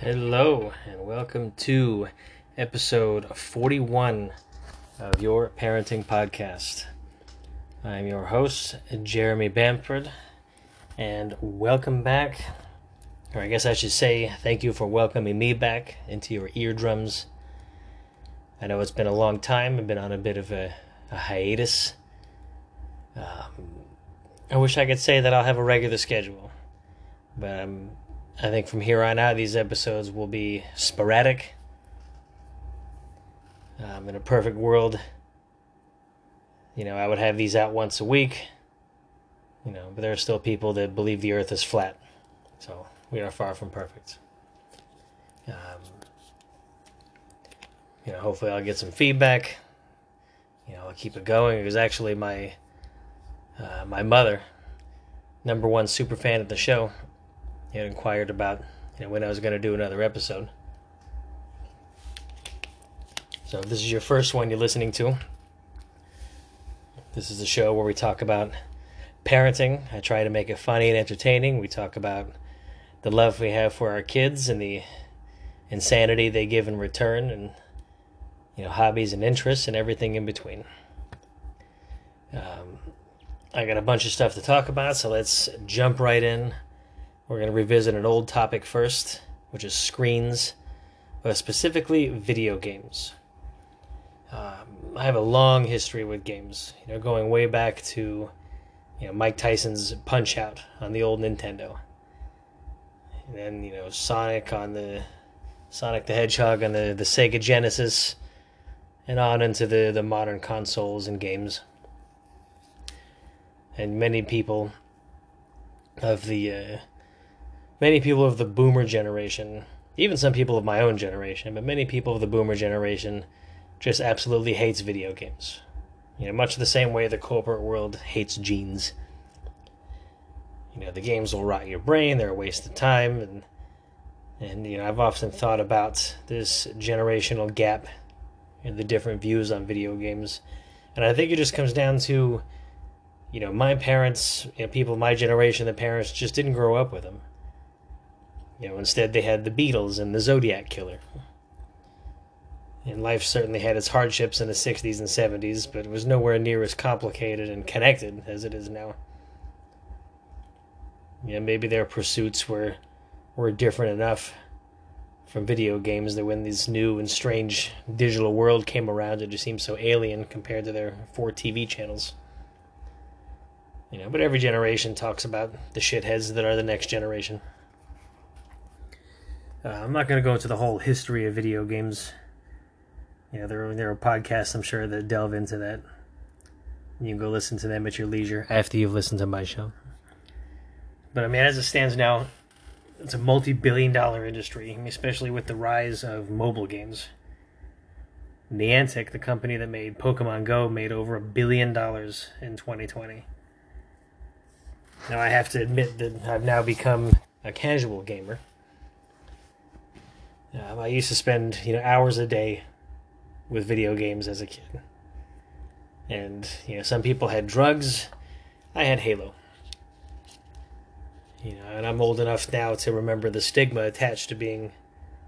Hello, and welcome to episode 41 of your parenting podcast. I'm your host, Jeremy Bamford, and welcome back. Or I guess I should say, thank you for welcoming me back into your eardrums. I know it's been a long time, I've been on a bit of a, a hiatus. Um, I wish I could say that I'll have a regular schedule, but I'm I think from here on out, these episodes will be sporadic. Um, in a perfect world, you know, I would have these out once a week. You know, but there are still people that believe the earth is flat. So we are far from perfect. Um, you know, hopefully I'll get some feedback. You know, I'll keep it going. It was actually my uh, my mother, number one super fan of the show, had inquired about you know when I was going to do another episode. So if this is your first one you're listening to, this is a show where we talk about parenting. I try to make it funny and entertaining. We talk about the love we have for our kids and the insanity they give in return and you know hobbies and interests and everything in between. Um, I got a bunch of stuff to talk about, so let's jump right in. We're going to revisit an old topic first, which is screens, but specifically video games. Um, I have a long history with games, you know, going way back to, you know, Mike Tyson's Punch Out on the old Nintendo, and then you know Sonic on the Sonic the Hedgehog on the the Sega Genesis, and on into the the modern consoles and games. And many people of the uh, many people of the boomer generation, even some people of my own generation, but many people of the boomer generation just absolutely hates video games. You know, much the same way the corporate world hates jeans. You know, the games will rot your brain, they're a waste of time and and you know, I've often thought about this generational gap and the different views on video games. And I think it just comes down to you know, my parents, you know, people of my generation, the parents just didn't grow up with them. You know, instead they had the Beatles and the Zodiac Killer. And life certainly had its hardships in the 60s and 70s, but it was nowhere near as complicated and connected as it is now. Yeah, maybe their pursuits were were different enough from video games that when this new and strange digital world came around, it just seemed so alien compared to their four TV channels. You know, but every generation talks about the shitheads that are the next generation. Uh, I'm not going to go into the whole history of video games. Know, there, there are podcasts, I'm sure, that delve into that. You can go listen to them at your leisure after you've listened to my show. But I mean, as it stands now, it's a multi billion dollar industry, especially with the rise of mobile games. Niantic, the company that made Pokemon Go, made over a billion dollars in 2020. Now, I have to admit that I've now become a casual gamer. Um, I used to spend you know hours a day with video games as a kid, and you know some people had drugs. I had Halo. You know, and I'm old enough now to remember the stigma attached to being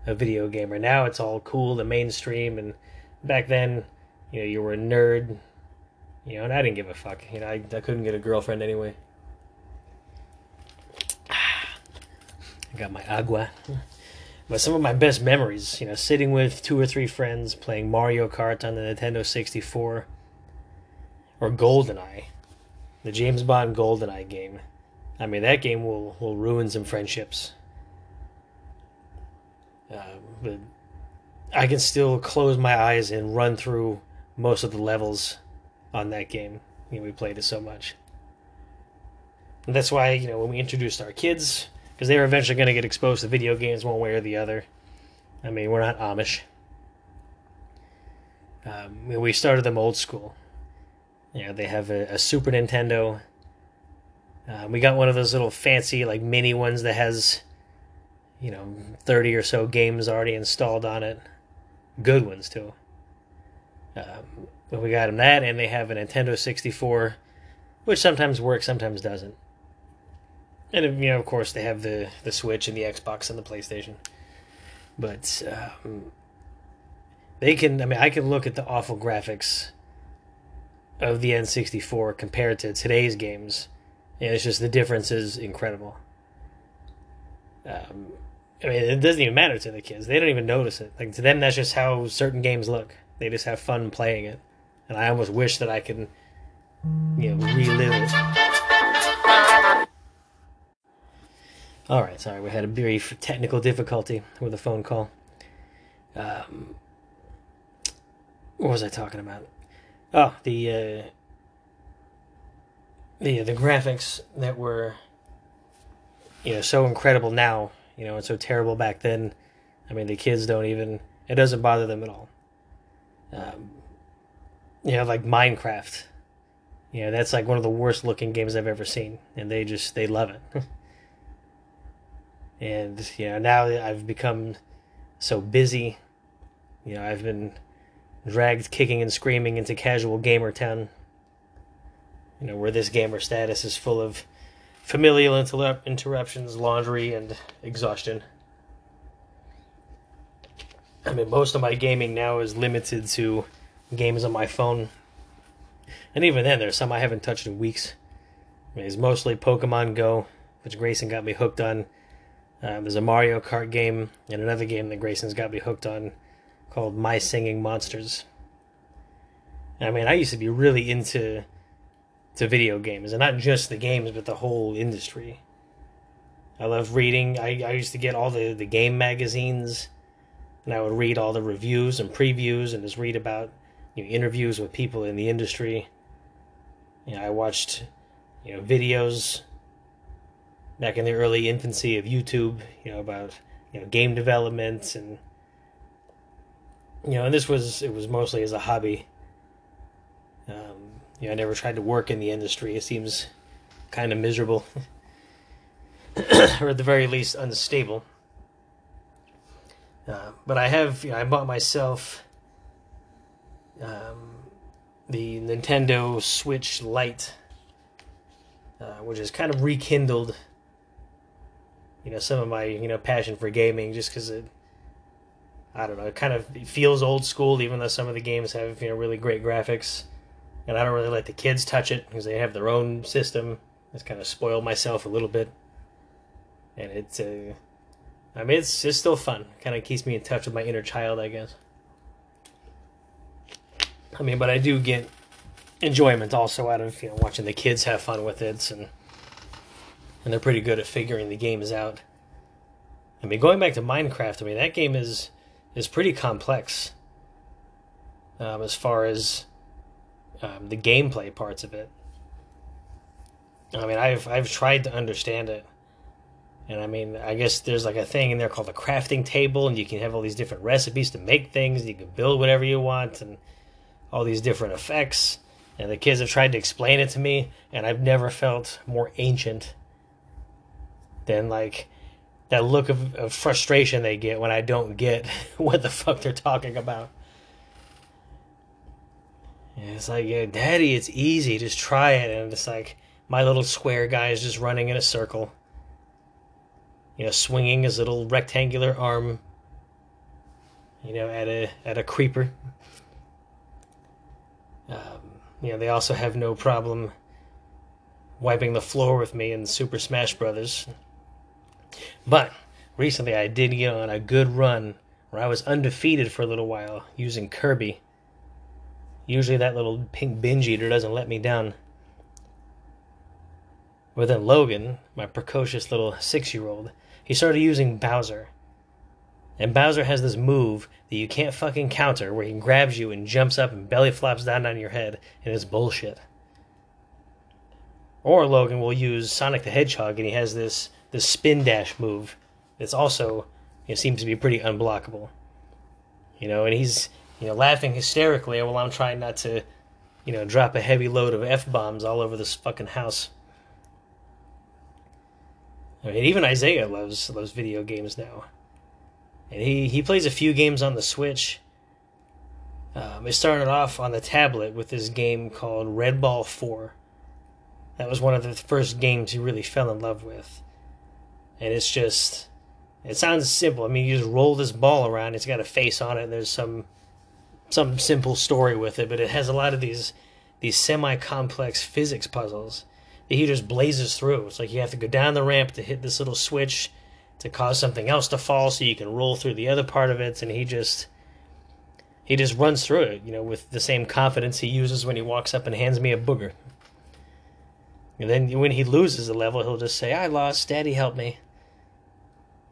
a video gamer. Now it's all cool, the mainstream, and back then, you know, you were a nerd. You know, and I didn't give a fuck. You know, I, I couldn't get a girlfriend anyway. I got my agua. But some of my best memories, you know, sitting with two or three friends playing Mario Kart on the Nintendo 64 or GoldenEye, the James Bond GoldenEye game. I mean, that game will, will ruin some friendships. Uh, but I can still close my eyes and run through most of the levels on that game. You know, we played it so much. And that's why, you know, when we introduced our kids, because they're eventually going to get exposed to video games one way or the other. I mean, we're not Amish. Um, we started them old school. You know, they have a, a Super Nintendo. Uh, we got one of those little fancy, like mini ones that has, you know, 30 or so games already installed on it. Good ones, too. Um, we got them that, and they have a Nintendo 64, which sometimes works, sometimes doesn't. And, you know, of course, they have the, the Switch and the Xbox and the PlayStation. But um, they can, I mean, I can look at the awful graphics of the N64 compared to today's games, and it's just the difference is incredible. Um, I mean, it doesn't even matter to the kids; they don't even notice it. Like to them, that's just how certain games look. They just have fun playing it, and I almost wish that I could, you know, relive it. All right, sorry, we had a brief technical difficulty with a phone call. Um, what was I talking about? Oh, the uh, the the graphics that were you know so incredible now, you know, and so terrible back then. I mean, the kids don't even it doesn't bother them at all. Um, you know, like Minecraft. You know, that's like one of the worst looking games I've ever seen, and they just they love it. and you know, now I've become so busy. You know, I've been dragged kicking and screaming into casual gamer town. You know, where this gamer status is full of familial interrup- interruptions, laundry, and exhaustion. I mean, most of my gaming now is limited to games on my phone. And even then, there's some I haven't touched in weeks. I mean, it's mostly Pokemon Go, which Grayson got me hooked on. Uh, there's a Mario Kart game and another game that Grayson's got me hooked on called My Singing Monsters. I mean, I used to be really into to video games, and not just the games, but the whole industry. I love reading. I, I used to get all the, the game magazines, and I would read all the reviews and previews, and just read about you know, interviews with people in the industry. You know, I watched you know videos back in the early infancy of YouTube, you know about you know game developments and you know, and this was it was mostly as a hobby. You know, I never tried to work in the industry. It seems kind of miserable, or at the very least unstable. Uh, but I have, you know, I bought myself um, the Nintendo Switch Lite, uh, which has kind of rekindled, you know, some of my you know passion for gaming, just because it I don't know. It kind of feels old school, even though some of the games have you know really great graphics. And I don't really let the kids touch it because they have their own system. It's kind of spoiled myself a little bit. And it's, uh, I mean, it's it's still fun. Kind of keeps me in touch with my inner child, I guess. I mean, but I do get enjoyment also out of you know watching the kids have fun with it, and and they're pretty good at figuring the games out. I mean, going back to Minecraft, I mean that game is is pretty complex um, as far as um, the gameplay parts of it. I mean, I've I've tried to understand it, and I mean, I guess there's like a thing in there called a crafting table, and you can have all these different recipes to make things. You can build whatever you want, and all these different effects. And the kids have tried to explain it to me, and I've never felt more ancient than like that look of, of frustration they get when I don't get what the fuck they're talking about. It's like, yeah, Daddy, it's easy. Just try it. And it's like, my little square guy is just running in a circle. You know, swinging his little rectangular arm. You know, at a at a creeper. Um, you know, they also have no problem wiping the floor with me in Super Smash Brothers. But recently I did get on a good run where I was undefeated for a little while using Kirby. Usually that little pink binge eater doesn't let me down. But then Logan, my precocious little six year old, he started using Bowser. And Bowser has this move that you can't fucking counter where he grabs you and jumps up and belly flops down on your head, and it's bullshit. Or Logan will use Sonic the Hedgehog and he has this this spin dash move that's also know, seems to be pretty unblockable. You know, and he's you know laughing hysterically while I'm trying not to you know drop a heavy load of f bombs all over this fucking house. I mean, even Isaiah loves loves video games now, and he he plays a few games on the Switch. Um, it started off on the tablet with this game called Red Ball Four. That was one of the first games he really fell in love with, and it's just it sounds simple. I mean, you just roll this ball around. It's got a face on it. And there's some some simple story with it, but it has a lot of these these semi complex physics puzzles that he just blazes through. It's like you have to go down the ramp to hit this little switch to cause something else to fall, so you can roll through the other part of it. And he just he just runs through it, you know, with the same confidence he uses when he walks up and hands me a booger. And then when he loses a level, he'll just say, "I lost. Daddy, help me."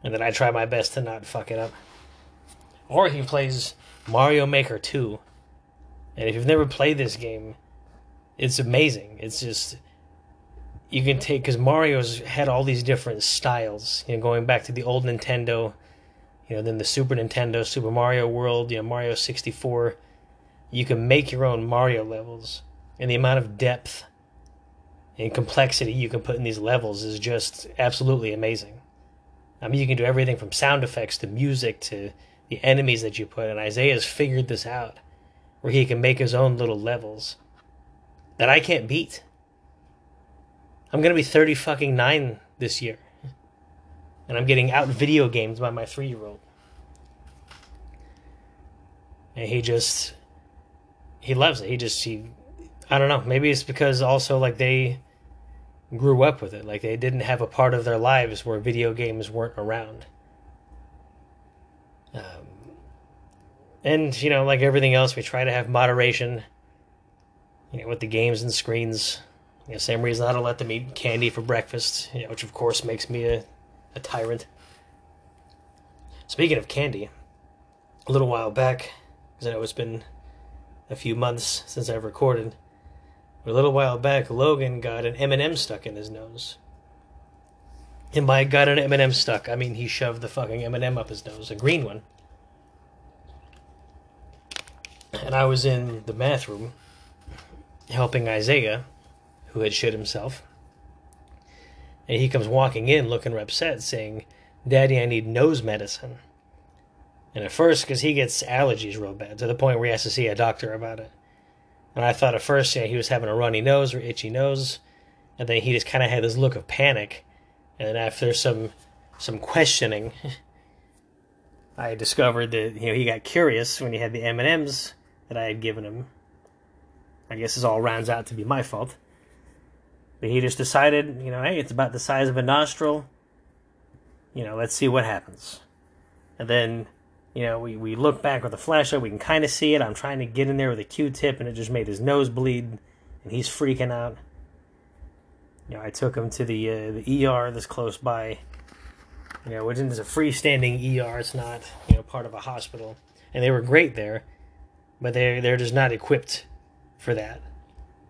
and then I try my best to not fuck it up. Or he plays Mario Maker 2. And if you've never played this game, it's amazing. It's just you can take because Mario's had all these different styles. You know, going back to the old Nintendo, you know, then the Super Nintendo, Super Mario World, you know, Mario 64. You can make your own Mario levels, and the amount of depth and complexity you can put in these levels is just absolutely amazing. I mean, you can do everything from sound effects to music to the enemies that you put. And Isaiah's figured this out, where he can make his own little levels that I can't beat. I'm gonna be thirty fucking nine this year, and I'm getting out video games by my three year old. And he just he loves it. He just he I don't know. Maybe it's because also like they grew up with it. Like they didn't have a part of their lives where video games weren't around. Um, and you know, like everything else, we try to have moderation. You know, with the games and screens. You know, same reason I don't let them eat candy for breakfast. You know, which of course makes me a, a tyrant. Speaking of candy, a little while back, because I know it's been a few months since I've recorded But a little while back, Logan got an M&M stuck in his nose. And my got an M&M stuck, I mean he shoved the fucking M&M up his nose, a green one. And I was in the bathroom helping Isaiah, who had shit himself. And he comes walking in looking upset, saying, Daddy, I need nose medicine. And at first, because he gets allergies real bad, to the point where he has to see a doctor about it. And I thought at first, yeah, he was having a runny nose or itchy nose, and then he just kind of had this look of panic. And after some some questioning, I discovered that you know he got curious when he had the M and M's that I had given him. I guess this all rounds out to be my fault. But he just decided, you know, hey, it's about the size of a nostril. You know, let's see what happens. And then you know, we, we look back with a flashlight, we can kind of see it. I'm trying to get in there with a Q-tip, and it just made his nose bleed, and he's freaking out. Know, I took him to the uh, the ER that's close by. You know, which is a freestanding ER. It's not you know part of a hospital, and they were great there, but they they're just not equipped for that,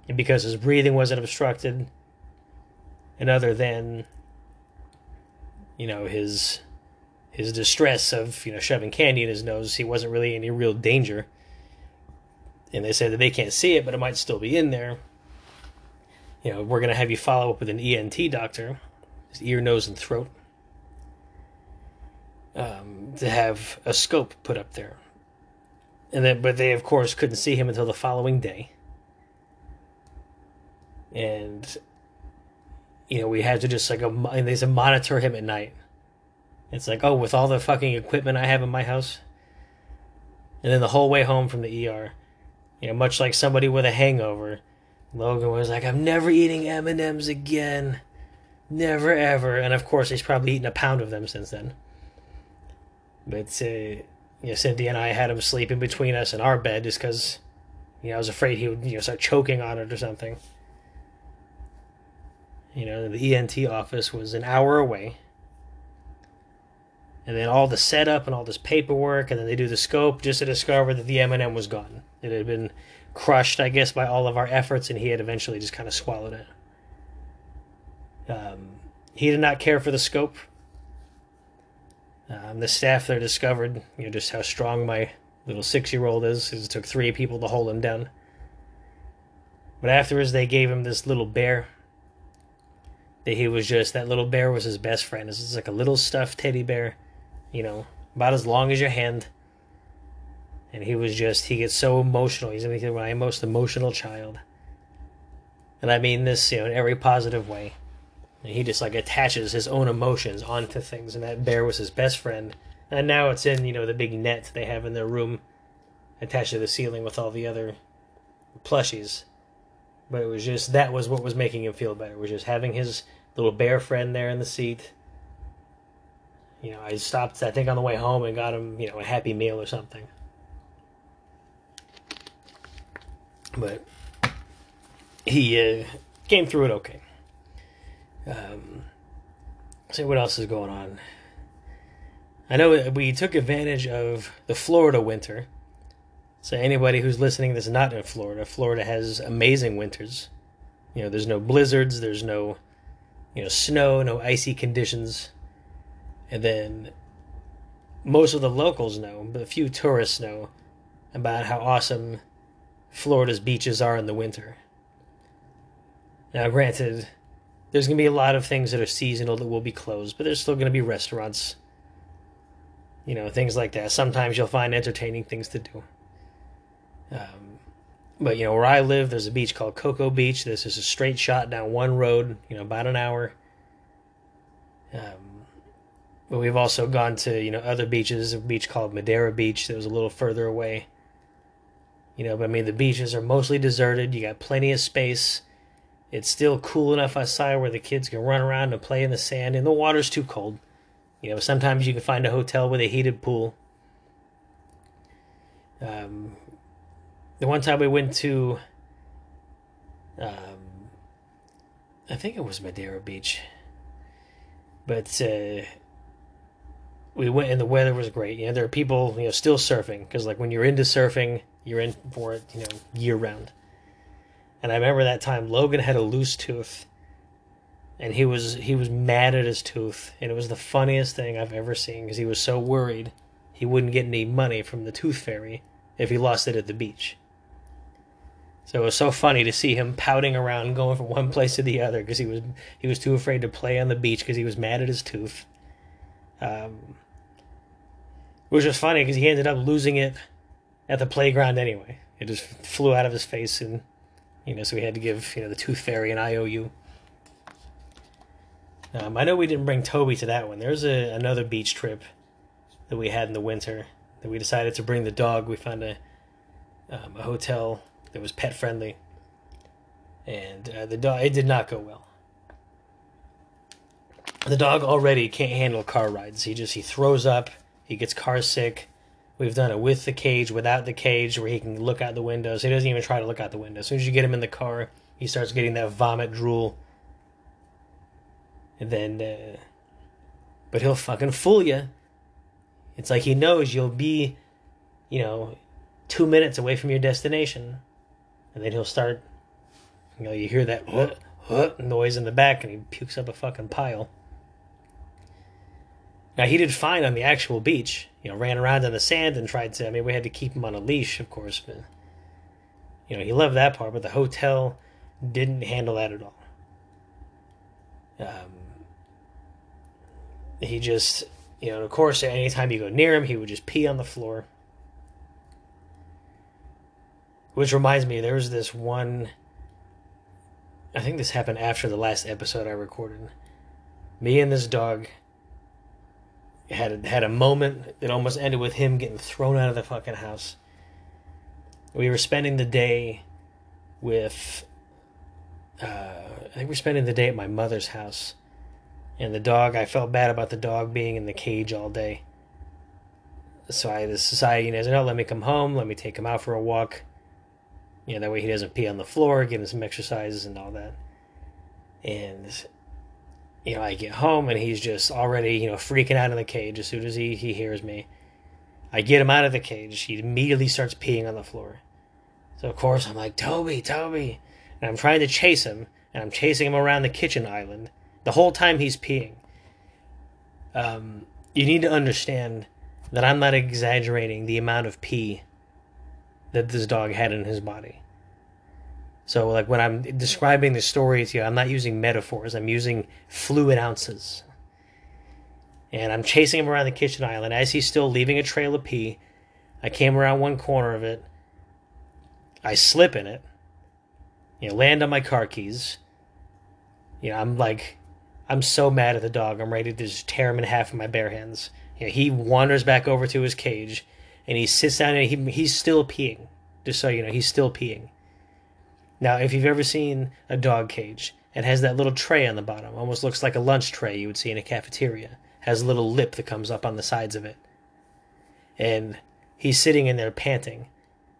and because his breathing wasn't obstructed, and other than you know his his distress of you know shoving candy in his nose, he wasn't really in any real danger. And they said that they can't see it, but it might still be in there. You know, we're gonna have you follow up with an ENT doctor, his ear, nose, and throat, um, to have a scope put up there. And then, but they of course couldn't see him until the following day. And you know, we had to just like a, they said monitor him at night it's like, oh, with all the fucking equipment I have in my house. And then the whole way home from the ER, you know, much like somebody with a hangover, Logan was like, I'm never eating M&Ms again. Never ever. And of course, he's probably eaten a pound of them since then. But, uh, you know, Cynthia and I had him sleeping between us in our bed just because, you know, I was afraid he would, you know, start choking on it or something. You know, the ENT office was an hour away and then all the setup and all this paperwork, and then they do the scope just to discover that the M&M was gone. It had been crushed, I guess, by all of our efforts, and he had eventually just kind of swallowed it. Um, he did not care for the scope. Um, the staff there discovered, you know, just how strong my little six-year-old is. It took three people to hold him down. But afterwards, they gave him this little bear that he was just that little bear was his best friend. Is like a little stuffed teddy bear, you know, about as long as your hand. And he was just he gets so emotional. He's my most emotional child. And I mean this, you know, in every positive way. And he just like attaches his own emotions onto things, and that bear was his best friend. And now it's in, you know, the big net they have in their room attached to the ceiling with all the other plushies. But it was just that was what was making him feel better. Was just having his little bear friend there in the seat. You know, I stopped I think on the way home and got him, you know, a happy meal or something. But he uh, came through it okay. Um, see what else is going on. I know we took advantage of the Florida winter so anybody who's listening that's not in Florida, Florida has amazing winters. You know, there's no blizzards, there's no you know, snow, no icy conditions. And then most of the locals know, but a few tourists know about how awesome Florida's beaches are in the winter. Now, granted, there's going to be a lot of things that are seasonal that will be closed, but there's still going to be restaurants, you know, things like that. Sometimes you'll find entertaining things to do. Um, but you know where I live, there's a beach called Cocoa Beach. This is a straight shot down one road, you know, about an hour. Um, but we've also gone to you know other beaches. A beach called Madeira Beach that was a little further away. You know, but I mean the beaches are mostly deserted. You got plenty of space. It's still cool enough outside where the kids can run around and play in the sand, and the water's too cold. You know, sometimes you can find a hotel with a heated pool. Um, the one time we went to, um, I think it was Madeira Beach, but uh, we went and the weather was great. You know, there are people you know still surfing because like when you're into surfing, you're in for it, you know, year round. And I remember that time Logan had a loose tooth, and he was he was mad at his tooth, and it was the funniest thing I've ever seen because he was so worried he wouldn't get any money from the tooth fairy if he lost it at the beach. So it was so funny to see him pouting around, going from one place to the other because he was he was too afraid to play on the beach because he was mad at his tooth. Um, which was funny because he ended up losing it at the playground anyway. It just flew out of his face, and you know, so we had to give you know the tooth fairy an IOU. Um, I know we didn't bring Toby to that one. There's a another beach trip that we had in the winter that we decided to bring the dog. We found a um, a hotel that was pet friendly, and uh, the dog it did not go well. The dog already can't handle car rides. He just he throws up. He gets car sick. We've done it with the cage, without the cage, where he can look out the windows. He doesn't even try to look out the window. As soon as you get him in the car, he starts getting that vomit drool. And then, uh, but he'll fucking fool you. It's like he knows you'll be, you know, two minutes away from your destination and then he'll start. You know, you hear that what what noise in the back, and he pukes up a fucking pile. Now he did fine on the actual beach. You know, ran around in the sand and tried to. I mean, we had to keep him on a leash, of course, but you know he loved that part. But the hotel didn't handle that at all. Um, he just, you know, of course, anytime you go near him, he would just pee on the floor. Which reminds me, there was this one. I think this happened after the last episode I recorded. Me and this dog had had a moment that almost ended with him getting thrown out of the fucking house. We were spending the day with. Uh, I think we are spending the day at my mother's house, and the dog. I felt bad about the dog being in the cage all day. So I, the society, you know, said, "Oh, let me come home. Let me take him out for a walk." You know, that way he doesn't pee on the floor, give him some exercises and all that. And you know, I get home and he's just already, you know, freaking out in the cage as soon as he, he hears me. I get him out of the cage. He immediately starts peeing on the floor. So of course I'm like, Toby, Toby. And I'm trying to chase him, and I'm chasing him around the kitchen island the whole time he's peeing. Um, you need to understand that I'm not exaggerating the amount of pee that this dog had in his body. So, like when I'm describing the story to you, I'm not using metaphors. I'm using fluid ounces. And I'm chasing him around the kitchen island as he's still leaving a trail of pee. I came around one corner of it. I slip in it. You know, land on my car keys. You know, I'm like, I'm so mad at the dog. I'm ready to just tear him in half with my bare hands. You know, he wanders back over to his cage, and he sits down and he, he's still peeing. Just so you know, he's still peeing. Now, if you've ever seen a dog cage, it has that little tray on the bottom. Almost looks like a lunch tray you would see in a cafeteria. Has a little lip that comes up on the sides of it. And he's sitting in there panting.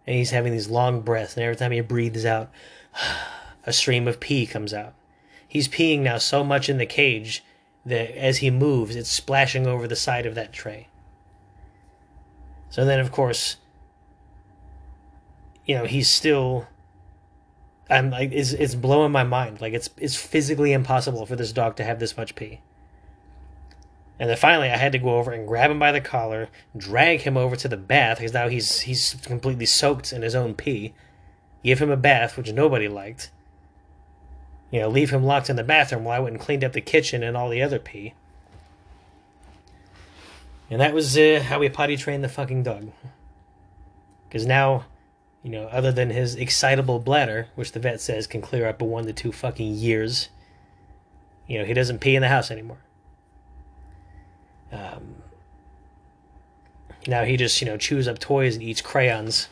And he's having these long breaths. And every time he breathes out, a stream of pee comes out. He's peeing now so much in the cage that as he moves, it's splashing over the side of that tray. So then, of course, you know, he's still. I'm like, it's, it's blowing my mind. Like, it's, it's physically impossible for this dog to have this much pee. And then finally, I had to go over and grab him by the collar, drag him over to the bath because now he's he's completely soaked in his own pee. Give him a bath, which nobody liked. You know, leave him locked in the bathroom while I went and cleaned up the kitchen and all the other pee. And that was uh, how we potty trained the fucking dog. Because now, you know, other than his excitable bladder, which the vet says can clear up in one to two fucking years, you know, he doesn't pee in the house anymore. Um, now he just, you know, chews up toys and eats crayons,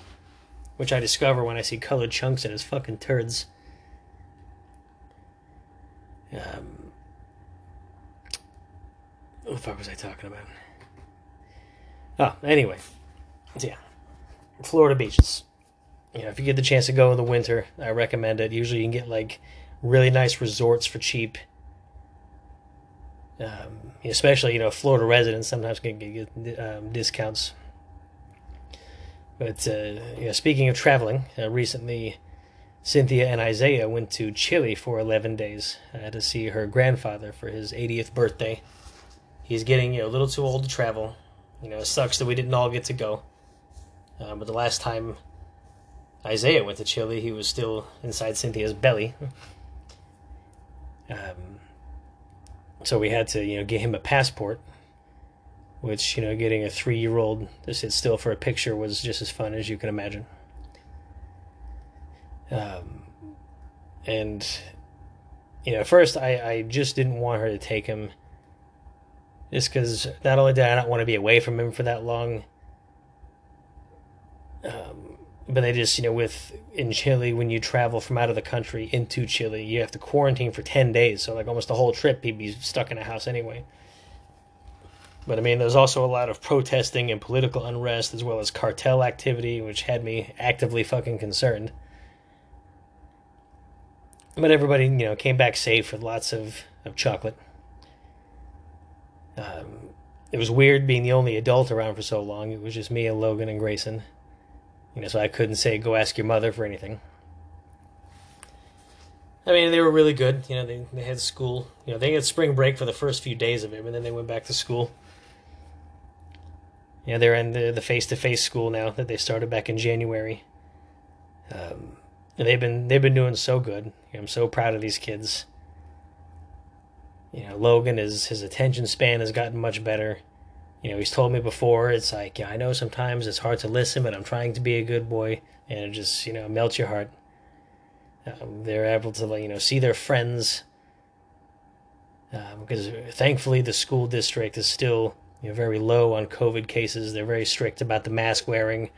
which I discover when I see colored chunks in his fucking turds. Um, what the fuck was I talking about? Oh, anyway. So yeah. Florida beaches. You know, if you get the chance to go in the winter, I recommend it. Usually you can get like really nice resorts for cheap. Um, especially, you know, Florida residents sometimes can get, um, discounts. But, uh, you know, speaking of traveling, uh, recently Cynthia and Isaiah went to Chile for 11 days uh, to see her grandfather for his 80th birthday. He's getting, you know, a little too old to travel. You know, it sucks that we didn't all get to go. Uh, but the last time Isaiah went to Chile, he was still inside Cynthia's belly. Um, so we had to, you know, get him a passport, which, you know, getting a three year old to sit still for a picture was just as fun as you can imagine. Um, and, you know, first I, I just didn't want her to take him just because not only did I not want to be away from him for that long, um, but they just, you know, with in Chile, when you travel from out of the country into Chile, you have to quarantine for 10 days. So, like, almost the whole trip, he'd be stuck in a house anyway. But I mean, there's also a lot of protesting and political unrest, as well as cartel activity, which had me actively fucking concerned. But everybody, you know, came back safe with lots of, of chocolate. Um, it was weird being the only adult around for so long. It was just me and Logan and Grayson. You know, so I couldn't say, go ask your mother for anything. I mean, they were really good. You know, they, they had school. You know, they had spring break for the first few days of it, and then they went back to school. You know, they're in the, the face-to-face school now that they started back in January. Um, and they've been they've been doing so good. You know, I'm so proud of these kids. You know, Logan is his attention span has gotten much better. You know, he's told me before. It's like, yeah, I know sometimes it's hard to listen, but I'm trying to be a good boy, and it just you know melts your heart. Um, they're able to you know see their friends um, because thankfully the school district is still you know very low on COVID cases. They're very strict about the mask wearing.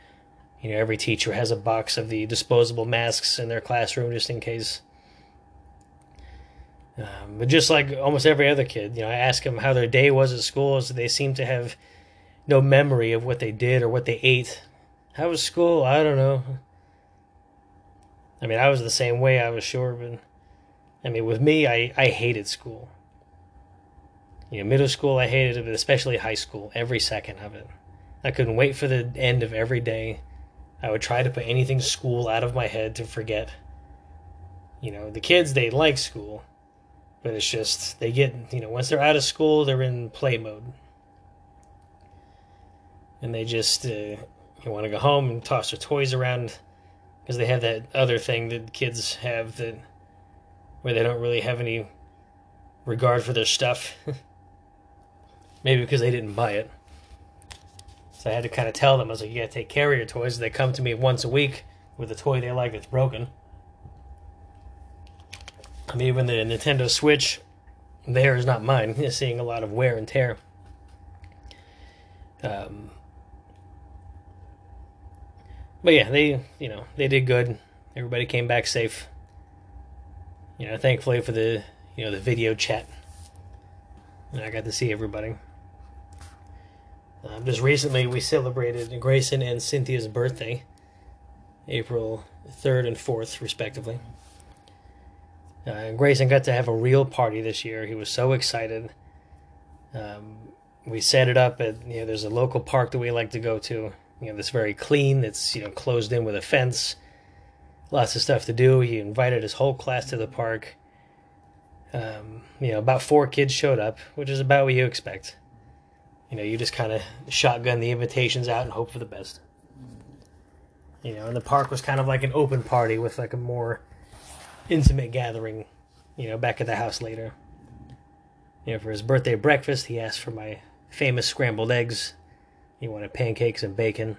You know, every teacher has a box of the disposable masks in their classroom just in case. Um, but just like almost every other kid, you know, I ask them how their day was at school, so they seem to have no memory of what they did or what they ate. How was school? I don't know. I mean, I was the same way, I was sure, but I mean, with me, I, I hated school. You know, middle school, I hated it, but especially high school, every second of it. I couldn't wait for the end of every day I would try to put anything school out of my head to forget. You know, the kids, they like school, but it's just, they get, you know, once they're out of school, they're in play mode. And they just uh, want to go home and toss their toys around because they have that other thing that kids have that where they don't really have any regard for their stuff. Maybe because they didn't buy it. So I had to kind of tell them, I was like, you gotta take care of your toys. They come to me once a week with a toy they like that's broken. I mean, even the Nintendo Switch, there is not mine, is seeing a lot of wear and tear. Um, but yeah, they you know they did good. Everybody came back safe. You know, thankfully for the you know the video chat, and I got to see everybody. Um, just recently, we celebrated Grayson and Cynthia's birthday, April third and fourth, respectively. Uh, Grayson got to have a real party this year. He was so excited. Um, we set it up at you know there's a local park that we like to go to. You know, that's very clean. It's you know closed in with a fence. Lots of stuff to do. He invited his whole class to the park. Um, you know, about four kids showed up, which is about what you expect. You know, you just kind of shotgun the invitations out and hope for the best. You know, and the park was kind of like an open party with like a more intimate gathering, you know, back at the house later. You know, for his birthday breakfast, he asked for my famous scrambled eggs. He wanted pancakes and bacon.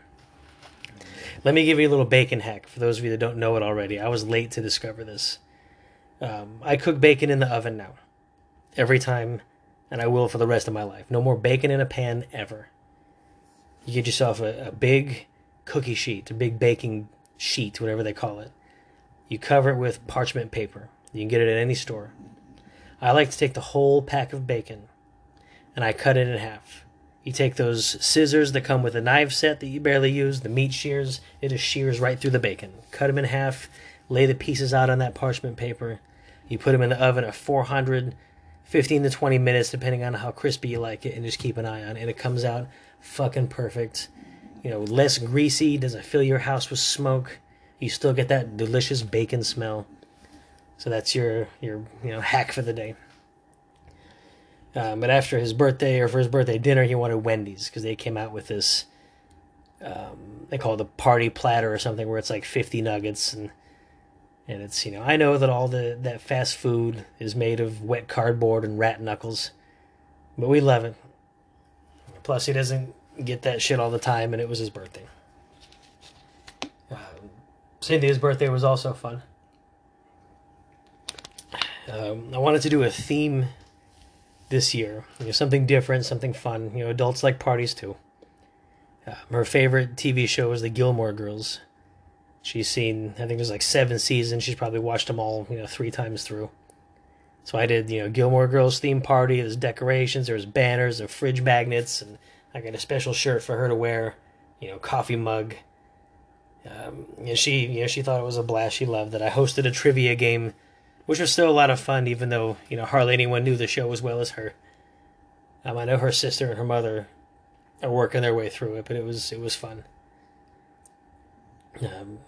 Let me give you a little bacon hack for those of you that don't know it already. I was late to discover this. Um, I cook bacon in the oven now. Every time, and I will for the rest of my life. No more bacon in a pan ever. You get yourself a, a big cookie sheet, a big baking sheet, whatever they call it. You cover it with parchment paper. You can get it at any store. I like to take the whole pack of bacon and I cut it in half. You take those scissors that come with a knife set that you barely use, the meat shears, it just shears right through the bacon. Cut them in half, lay the pieces out on that parchment paper. You put them in the oven at 400, 15 to 20 minutes, depending on how crispy you like it, and just keep an eye on it. And it comes out fucking perfect. You know, less greasy, doesn't fill your house with smoke. You still get that delicious bacon smell. So that's your your you know hack for the day. Um, but after his birthday or for his birthday dinner, he wanted Wendy's because they came out with this. Um, they call it the party platter or something, where it's like fifty nuggets and and it's you know I know that all the that fast food is made of wet cardboard and rat knuckles, but we love it. Plus, he doesn't get that shit all the time, and it was his birthday. Um, Cynthia's birthday was also fun. Um, I wanted to do a theme this year. You know, something different, something fun. You know, adults like parties too. Uh, her favorite TV show is The Gilmore Girls. She's seen, I think there's like seven seasons. She's probably watched them all, you know, three times through. So I did, you know, Gilmore Girls theme party. There's decorations, there's banners, there's fridge magnets, and I got a special shirt for her to wear. You know, coffee mug. Um, she, you know, she thought it was a blast. She loved that I hosted a trivia game which was still a lot of fun, even though you know hardly anyone knew the show as well as her. Um, I know her sister and her mother are working their way through it, but it was it was fun. Um,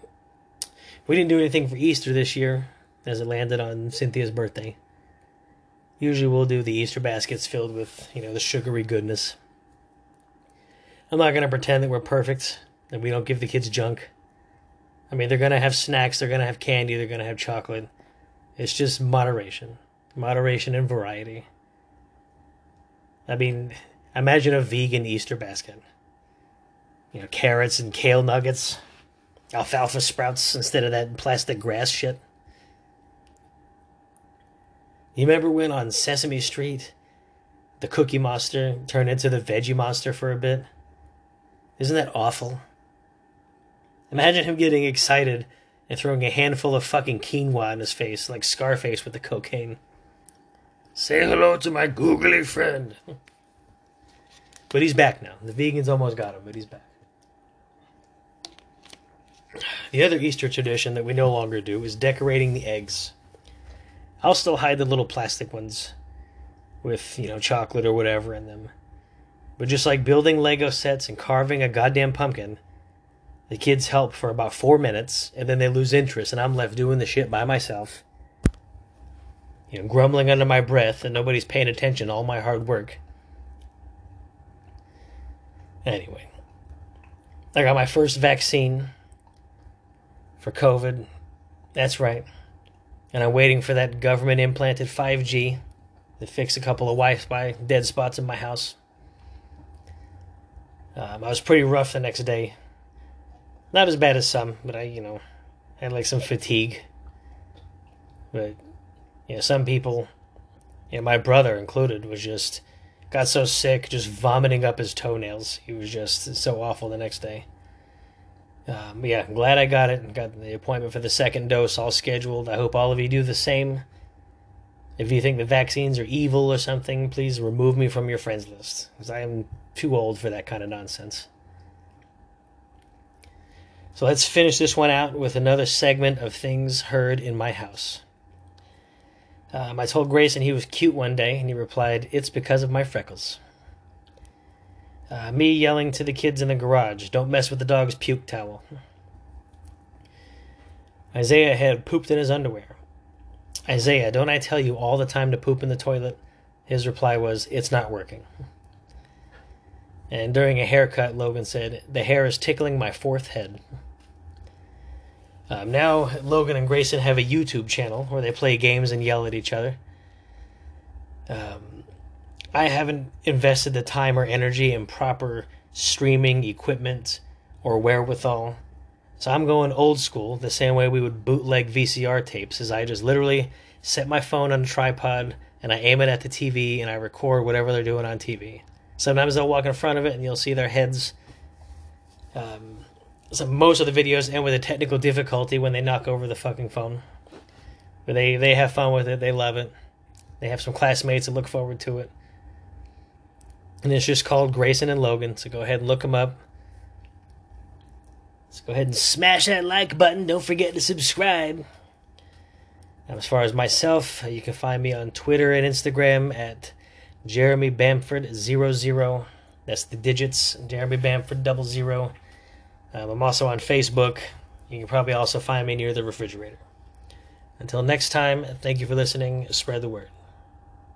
we didn't do anything for Easter this year, as it landed on Cynthia's birthday. Usually, we'll do the Easter baskets filled with you know the sugary goodness. I'm not gonna pretend that we're perfect and we don't give the kids junk. I mean, they're gonna have snacks, they're gonna have candy, they're gonna have chocolate it's just moderation, moderation and variety. I mean, imagine a vegan Easter basket. You know, carrots and kale nuggets, alfalfa sprouts instead of that plastic grass shit. You remember when on Sesame Street, the Cookie Monster turned into the Veggie Monster for a bit? Isn't that awful? Imagine him getting excited and throwing a handful of fucking quinoa in his face, like Scarface with the cocaine. Say hello to my googly friend. But he's back now. The vegans almost got him, but he's back. The other Easter tradition that we no longer do is decorating the eggs. I'll still hide the little plastic ones with, you know, chocolate or whatever in them. But just like building Lego sets and carving a goddamn pumpkin, the kids help for about four minutes, and then they lose interest, and I'm left doing the shit by myself. You know, grumbling under my breath, and nobody's paying attention to all my hard work. Anyway, I got my first vaccine for COVID. That's right. And I'm waiting for that government implanted 5G to fix a couple of Wi Fi dead spots in my house. Um, I was pretty rough the next day. Not as bad as some, but I, you know, had like some fatigue. But, you know, some people, you know, my brother included, was just got so sick, just vomiting up his toenails. He was just so awful the next day. Um, yeah, I'm glad I got it. And got the appointment for the second dose all scheduled. I hope all of you do the same. If you think the vaccines are evil or something, please remove me from your friends list, because I am too old for that kind of nonsense. So let's finish this one out with another segment of things heard in my house. Um, I told Grayson he was cute one day, and he replied, It's because of my freckles. Uh, me yelling to the kids in the garage, Don't mess with the dog's puke towel. Isaiah had pooped in his underwear. Isaiah, don't I tell you all the time to poop in the toilet? His reply was, It's not working. And during a haircut, Logan said, The hair is tickling my fourth head. Um, now, Logan and Grayson have a YouTube channel where they play games and yell at each other. Um, I haven't invested the time or energy in proper streaming equipment or wherewithal. So I'm going old school, the same way we would bootleg VCR tapes, is I just literally set my phone on a tripod and I aim it at the TV and I record whatever they're doing on TV. Sometimes they'll walk in front of it and you'll see their heads. Um, so most of the videos end with a technical difficulty when they knock over the fucking phone. But they, they have fun with it, they love it. They have some classmates that look forward to it. And it's just called Grayson and Logan, so go ahead and look them up. Let's go ahead and smash that like button. Don't forget to subscribe. As far as myself, you can find me on Twitter and Instagram at Jeremy Bamford 00. That's the digits, Jeremy Bamford double zero. Um, I'm also on Facebook. You can probably also find me near the refrigerator. Until next time, thank you for listening. Spread the word.